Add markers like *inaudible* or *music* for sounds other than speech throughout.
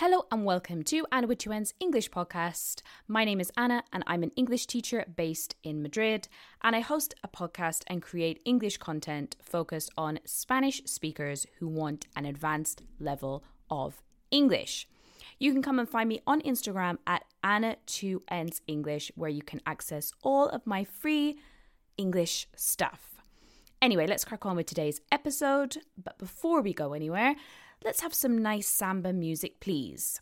Hello and welcome to Anna with Two Ns English podcast. My name is Anna and I'm an English teacher based in Madrid and I host a podcast and create English content focused on Spanish speakers who want an advanced level of English. You can come and find me on Instagram at Anna Two Ns English where you can access all of my free English stuff. Anyway, let's crack on with today's episode. But before we go anywhere, let's have some nice samba music, please.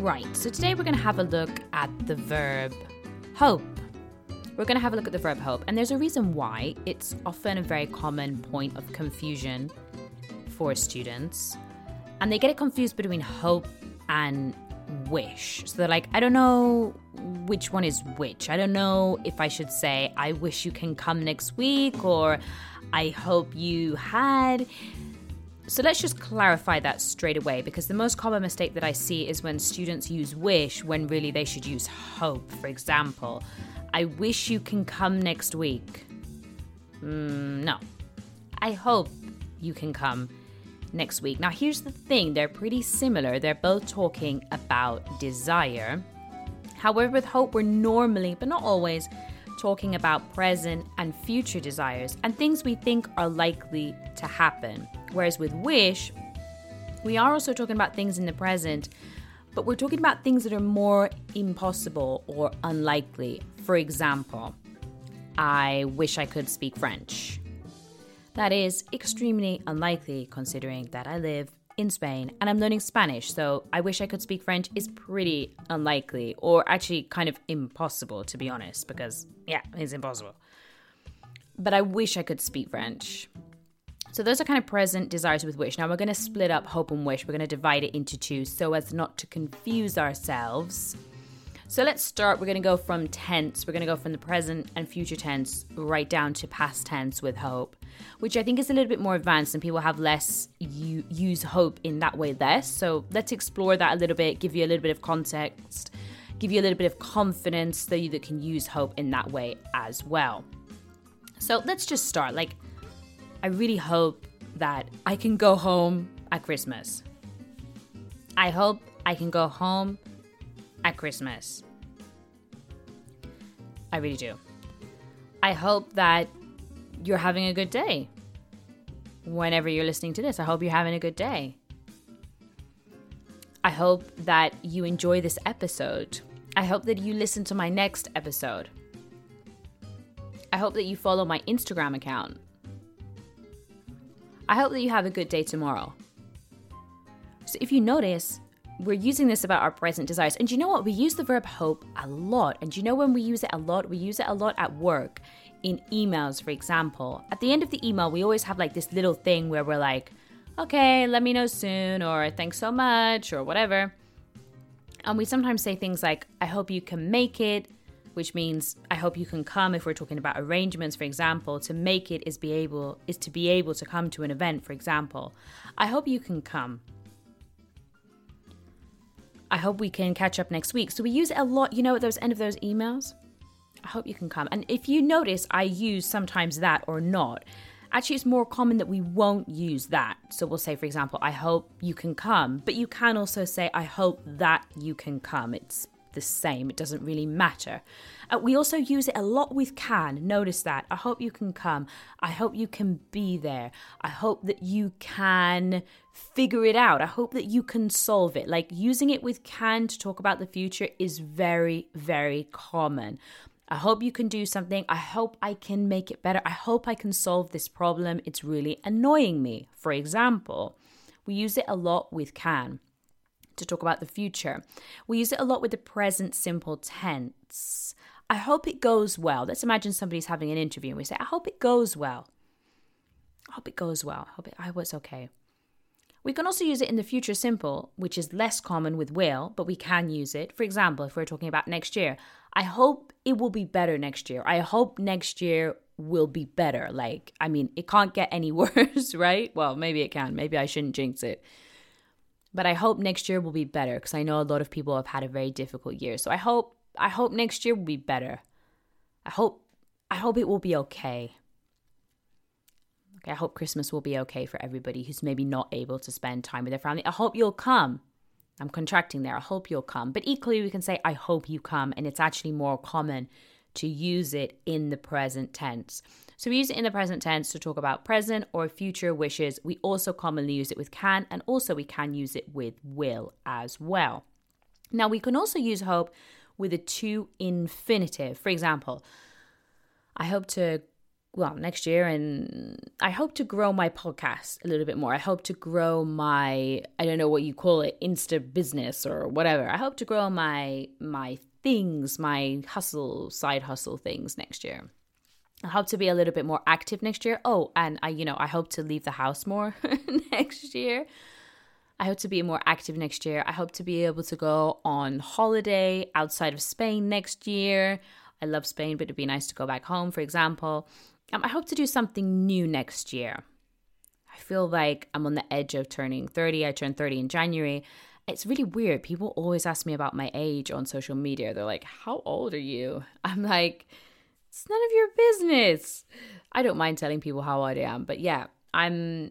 Right, so today we're going to have a look at the verb hope. We're going to have a look at the verb hope, and there's a reason why. It's often a very common point of confusion for students, and they get it confused between hope and wish. So they're like, I don't know which one is which. I don't know if I should say, I wish you can come next week, or I hope you had. So let's just clarify that straight away because the most common mistake that I see is when students use wish when really they should use hope. For example, I wish you can come next week. Mm, no. I hope you can come next week. Now, here's the thing they're pretty similar. They're both talking about desire. However, with hope, we're normally, but not always, talking about present and future desires and things we think are likely to happen. Whereas with wish, we are also talking about things in the present, but we're talking about things that are more impossible or unlikely. For example, I wish I could speak French. That is extremely unlikely considering that I live in Spain and I'm learning Spanish, so I wish I could speak French is pretty unlikely or actually kind of impossible to be honest, because yeah, it's impossible. But I wish I could speak French. So those are kind of present desires with wish. Now we're going to split up hope and wish. We're going to divide it into two so as not to confuse ourselves. So let's start. We're going to go from tense. We're going to go from the present and future tense right down to past tense with hope, which I think is a little bit more advanced and people have less you use hope in that way less. So let's explore that a little bit, give you a little bit of context, give you a little bit of confidence so you can use hope in that way as well. So let's just start. Like I really hope that I can go home at Christmas. I hope I can go home at Christmas. I really do. I hope that you're having a good day. Whenever you're listening to this, I hope you're having a good day. I hope that you enjoy this episode. I hope that you listen to my next episode. I hope that you follow my Instagram account. I hope that you have a good day tomorrow. So, if you notice, we're using this about our present desires. And you know what? We use the verb hope a lot. And you know when we use it a lot? We use it a lot at work, in emails, for example. At the end of the email, we always have like this little thing where we're like, okay, let me know soon, or thanks so much, or whatever. And we sometimes say things like, I hope you can make it, which means I hope you can come if we're talking about arrangements, for example. To make it is be able is to be able to come to an event, for example. I hope you can come. I hope we can catch up next week. So we use it a lot, you know, at those end of those emails. I hope you can come. And if you notice, I use sometimes that or not. Actually, it's more common that we won't use that. So we'll say, for example, I hope you can come. But you can also say, I hope that you can come. It's the same, it doesn't really matter. Uh, we also use it a lot with can. Notice that. I hope you can come. I hope you can be there. I hope that you can figure it out. I hope that you can solve it. Like using it with can to talk about the future is very, very common. I hope you can do something. I hope I can make it better. I hope I can solve this problem. It's really annoying me. For example, we use it a lot with can to talk about the future. We use it a lot with the present simple tense. I hope it goes well. Let's imagine somebody's having an interview and we say, I hope it goes well. I hope it goes well. I hope, it, I hope it's okay. We can also use it in the future simple, which is less common with will, but we can use it. For example, if we're talking about next year, I hope it will be better next year. I hope next year will be better. Like, I mean, it can't get any *laughs* worse, right? Well, maybe it can. Maybe I shouldn't jinx it. But I hope next year will be better because I know a lot of people have had a very difficult year. So I hope I hope next year will be better. I hope I hope it will be okay. Okay, I hope Christmas will be okay for everybody who's maybe not able to spend time with their family. I hope you'll come. I'm contracting there. I hope you'll come. But equally, we can say, I hope you come. And it's actually more common to use it in the present tense. So we use it in the present tense to talk about present or future wishes. We also commonly use it with can, and also we can use it with will as well. Now, we can also use hope with a to infinitive. For example, I hope to well next year and i hope to grow my podcast a little bit more i hope to grow my i don't know what you call it insta business or whatever i hope to grow my my things my hustle side hustle things next year i hope to be a little bit more active next year oh and i you know i hope to leave the house more *laughs* next year I hope to be more active next year. I hope to be able to go on holiday outside of Spain next year. I love Spain, but it'd be nice to go back home, for example. Um, I hope to do something new next year. I feel like I'm on the edge of turning 30. I turned 30 in January. It's really weird. People always ask me about my age on social media. They're like, How old are you? I'm like, It's none of your business. I don't mind telling people how old I am, but yeah, I'm.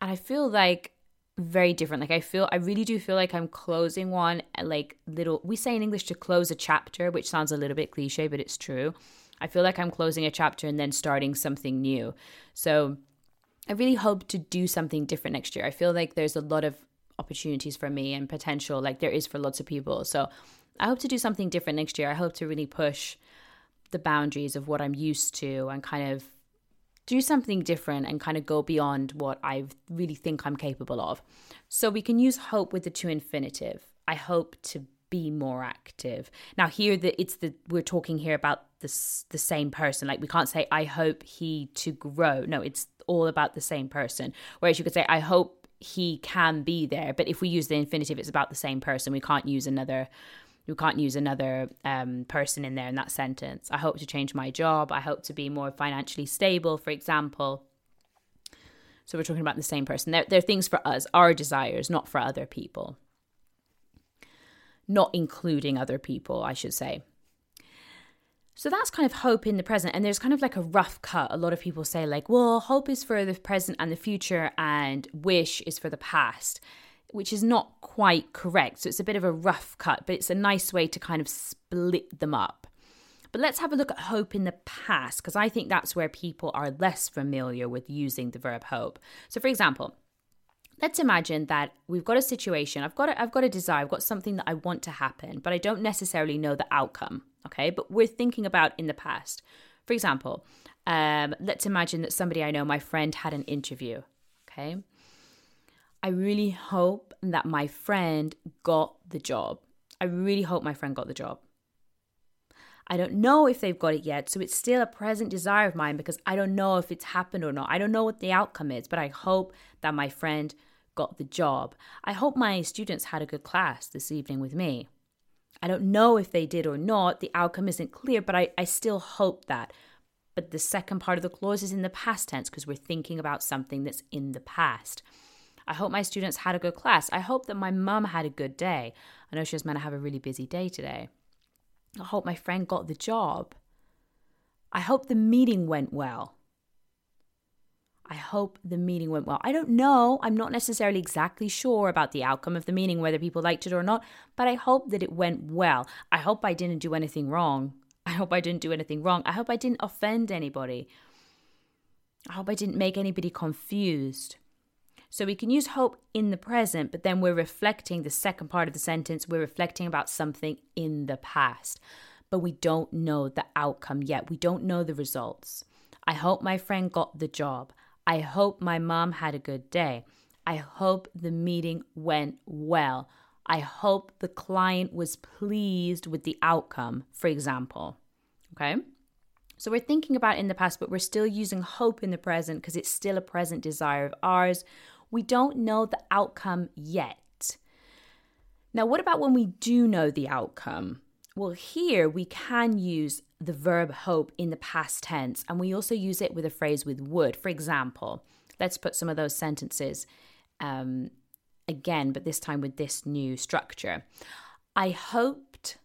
And I feel like very different. Like I feel I really do feel like I'm closing one like little we say in English to close a chapter, which sounds a little bit cliche, but it's true. I feel like I'm closing a chapter and then starting something new. So I really hope to do something different next year. I feel like there's a lot of opportunities for me and potential like there is for lots of people. So I hope to do something different next year. I hope to really push the boundaries of what I'm used to and kind of do something different and kind of go beyond what I really think I'm capable of. So we can use hope with the to infinitive. I hope to be more active. Now here that it's the we're talking here about the the same person. Like we can't say I hope he to grow. No, it's all about the same person. Whereas you could say I hope he can be there, but if we use the infinitive it's about the same person. We can't use another we can't use another um, person in there in that sentence. I hope to change my job. I hope to be more financially stable, for example. So we're talking about the same person. They're, they're things for us, our desires, not for other people. Not including other people, I should say. So that's kind of hope in the present. And there's kind of like a rough cut. A lot of people say, like, well, hope is for the present and the future, and wish is for the past which is not quite correct. So it's a bit of a rough cut, but it's a nice way to kind of split them up. But let's have a look at hope in the past, because I think that's where people are less familiar with using the verb hope. So, for example, let's imagine that we've got a situation i've got a, i've got a desire i've got something that i want to happen but i don't necessarily know the outcome okay but we're thinking about in the past for example um, let's imagine that somebody i know my friend had an interview okay I really hope that my friend got the job. I really hope my friend got the job. I don't know if they've got it yet, so it's still a present desire of mine because I don't know if it's happened or not. I don't know what the outcome is, but I hope that my friend got the job. I hope my students had a good class this evening with me. I don't know if they did or not. The outcome isn't clear, but I, I still hope that. But the second part of the clause is in the past tense because we're thinking about something that's in the past. I hope my students had a good class. I hope that my mum had a good day. I know she was meant to have a really busy day today. I hope my friend got the job. I hope the meeting went well. I hope the meeting went well. I don't know. I'm not necessarily exactly sure about the outcome of the meeting, whether people liked it or not, but I hope that it went well. I hope I didn't do anything wrong. I hope I didn't do anything wrong. I hope I didn't offend anybody. I hope I didn't make anybody confused. So we can use hope in the present, but then we're reflecting the second part of the sentence, we're reflecting about something in the past. But we don't know the outcome yet. We don't know the results. I hope my friend got the job. I hope my mom had a good day. I hope the meeting went well. I hope the client was pleased with the outcome, for example. Okay? So we're thinking about in the past, but we're still using hope in the present because it's still a present desire of ours. We don't know the outcome yet. Now, what about when we do know the outcome? Well, here we can use the verb hope in the past tense, and we also use it with a phrase with would. For example, let's put some of those sentences um, again, but this time with this new structure. I hoped,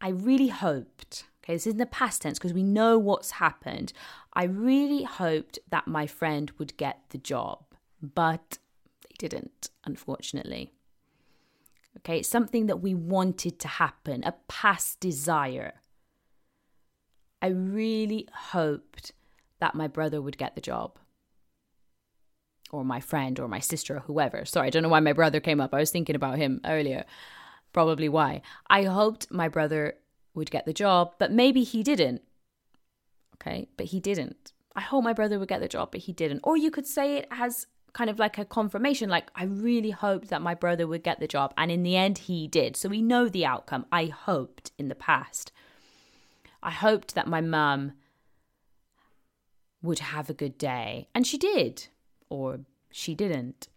I really hoped, okay, this is in the past tense because we know what's happened. I really hoped that my friend would get the job, but they didn't, unfortunately. Okay, it's something that we wanted to happen, a past desire. I really hoped that my brother would get the job. Or my friend or my sister or whoever. Sorry, I don't know why my brother came up. I was thinking about him earlier. Probably why. I hoped my brother would get the job, but maybe he didn't. Okay, but he didn't. I hope my brother would get the job, but he didn't. Or you could say it as kind of like a confirmation like I really hoped that my brother would get the job and in the end he did. So we know the outcome. I hoped in the past. I hoped that my mum would have a good day and she did or she didn't.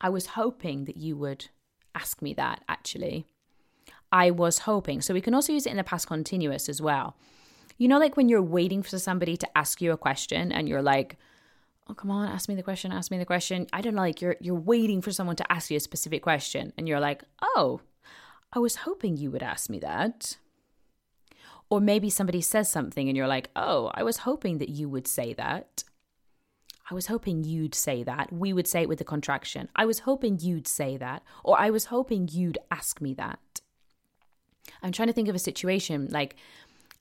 I was hoping that you would ask me that actually. I was hoping. So we can also use it in the past continuous as well. You know, like when you're waiting for somebody to ask you a question and you're like, oh come on ask me the question ask me the question i don't know like you're you're waiting for someone to ask you a specific question and you're like oh i was hoping you would ask me that or maybe somebody says something and you're like oh i was hoping that you would say that i was hoping you'd say that we would say it with a contraction i was hoping you'd say that or i was hoping you'd ask me that i'm trying to think of a situation like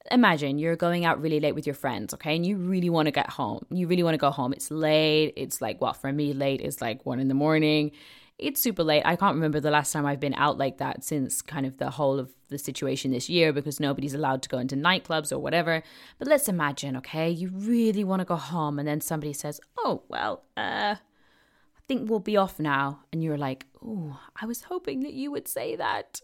imagine you're going out really late with your friends, okay, and you really want to get home. You really want to go home. It's late. It's like, well, for me, late is like one in the morning. It's super late. I can't remember the last time I've been out like that since kind of the whole of the situation this year because nobody's allowed to go into nightclubs or whatever. But let's imagine, okay, you really want to go home, and then somebody says, oh, well, uh, I think we'll be off now. And you're like, oh, I was hoping that you would say that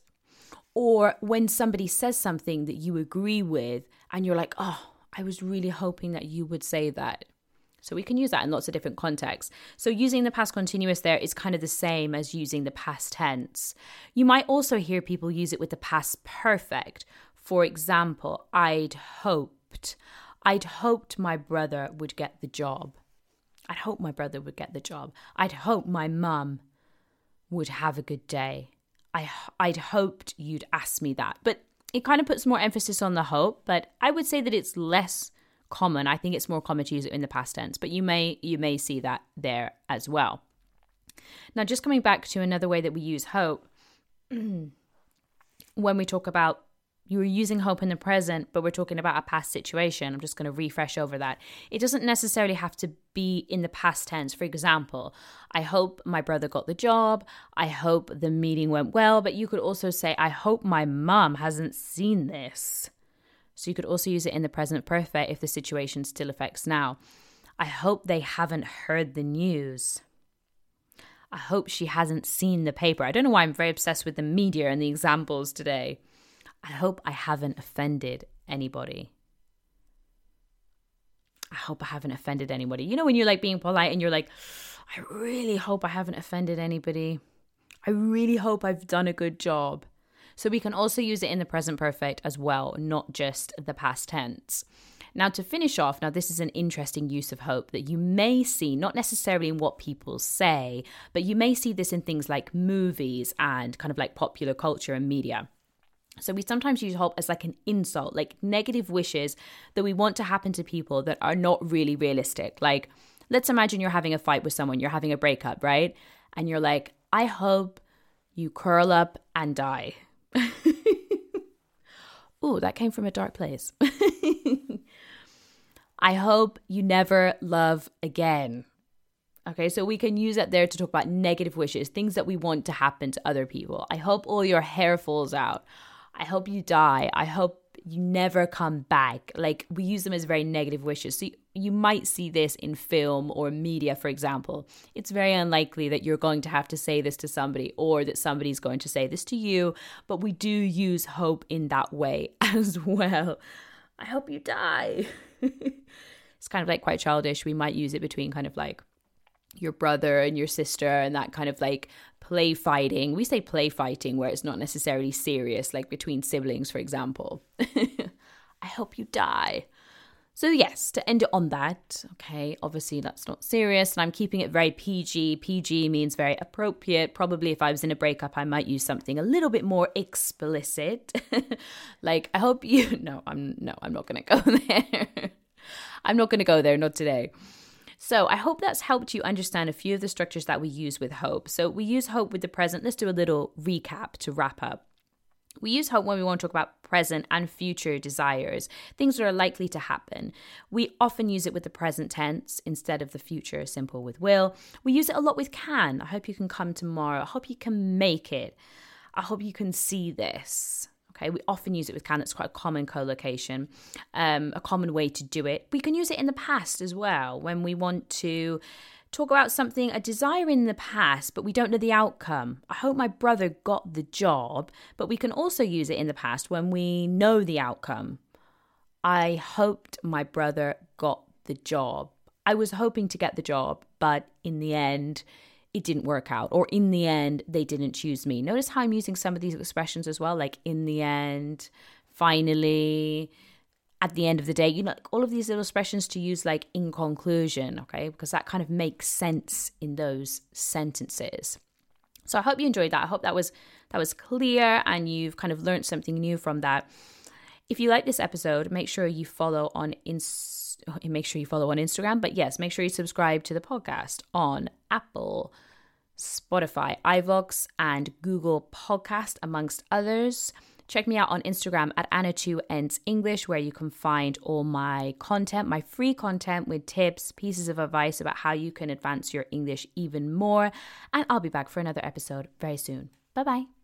or when somebody says something that you agree with and you're like, oh, I was really hoping that you would say that. So we can use that in lots of different contexts. So using the past continuous there is kind of the same as using the past tense. You might also hear people use it with the past perfect. For example, I'd hoped. I'd hoped my brother would get the job. I'd hoped my brother would get the job. I'd hoped my mum would have a good day. I I'd hoped you'd ask me that. But it kind of puts more emphasis on the hope, but I would say that it's less common. I think it's more common to use it in the past tense, but you may you may see that there as well. Now, just coming back to another way that we use hope *clears throat* when we talk about you're using hope in the present, but we're talking about a past situation. I'm just going to refresh over that. It doesn't necessarily have to be in the past tense. For example, I hope my brother got the job. I hope the meeting went well. But you could also say, I hope my mum hasn't seen this. So you could also use it in the present perfect if the situation still affects now. I hope they haven't heard the news. I hope she hasn't seen the paper. I don't know why I'm very obsessed with the media and the examples today. I hope I haven't offended anybody. I hope I haven't offended anybody. You know, when you're like being polite and you're like, I really hope I haven't offended anybody. I really hope I've done a good job. So we can also use it in the present perfect as well, not just the past tense. Now, to finish off, now this is an interesting use of hope that you may see, not necessarily in what people say, but you may see this in things like movies and kind of like popular culture and media. So we sometimes use hope as like an insult, like negative wishes that we want to happen to people that are not really realistic. Like, let's imagine you're having a fight with someone, you're having a breakup, right? And you're like, I hope you curl up and die. *laughs* Ooh, that came from a dark place. *laughs* I hope you never love again. Okay, so we can use that there to talk about negative wishes, things that we want to happen to other people. I hope all your hair falls out. I hope you die. I hope you never come back. Like we use them as very negative wishes. So you might see this in film or media, for example. It's very unlikely that you're going to have to say this to somebody or that somebody's going to say this to you, but we do use hope in that way *laughs* as well. I hope you die. *laughs* it's kind of like quite childish. We might use it between kind of like your brother and your sister and that kind of like play fighting. We say play fighting where it's not necessarily serious, like between siblings, for example. *laughs* I hope you die. So, yes, to end it on that, okay, obviously that's not serious, and I'm keeping it very PG. PG means very appropriate. Probably if I was in a breakup, I might use something a little bit more explicit. *laughs* like, I hope you. *laughs* No, I'm no, I'm not going to go *laughs* there. I'm not going to go there, not today. So I hope that's helped you understand a few of the structures that we use with hope. So we use hope with the present. Let's do a little recap to wrap up. We use hope when we want to talk about present and future desires, things that are likely to happen. We often use it with the present tense instead of the future simple with will. We use it a lot with can. I hope you can come tomorrow. I hope you can make it. I hope you can see this. Okay, we often use it with can. It's quite a common collocation, um, a common way to do it. We can use it in the past as well when we want to talk about something, a desire in the past, but we don't know the outcome. I hope my brother got the job, but we can also use it in the past when we know the outcome. I hoped my brother got the job. I was hoping to get the job, but in the end, it didn't work out, or in the end, they didn't choose me. Notice how I'm using some of these expressions as well, like in the end, finally, at the end of the day, you know, all of these little expressions to use like in conclusion, okay, because that kind of makes sense in those sentences. So I hope you enjoyed that. I hope that was that was clear and you've kind of learned something new from that. If you like this episode, make sure you follow on Inst- oh, make sure you follow on Instagram, but yes, make sure you subscribe to the podcast on Apple, Spotify, iVoox, and Google Podcast, amongst others. Check me out on Instagram at Anna2Ns English, where you can find all my content, my free content with tips, pieces of advice about how you can advance your English even more. And I'll be back for another episode very soon. Bye bye.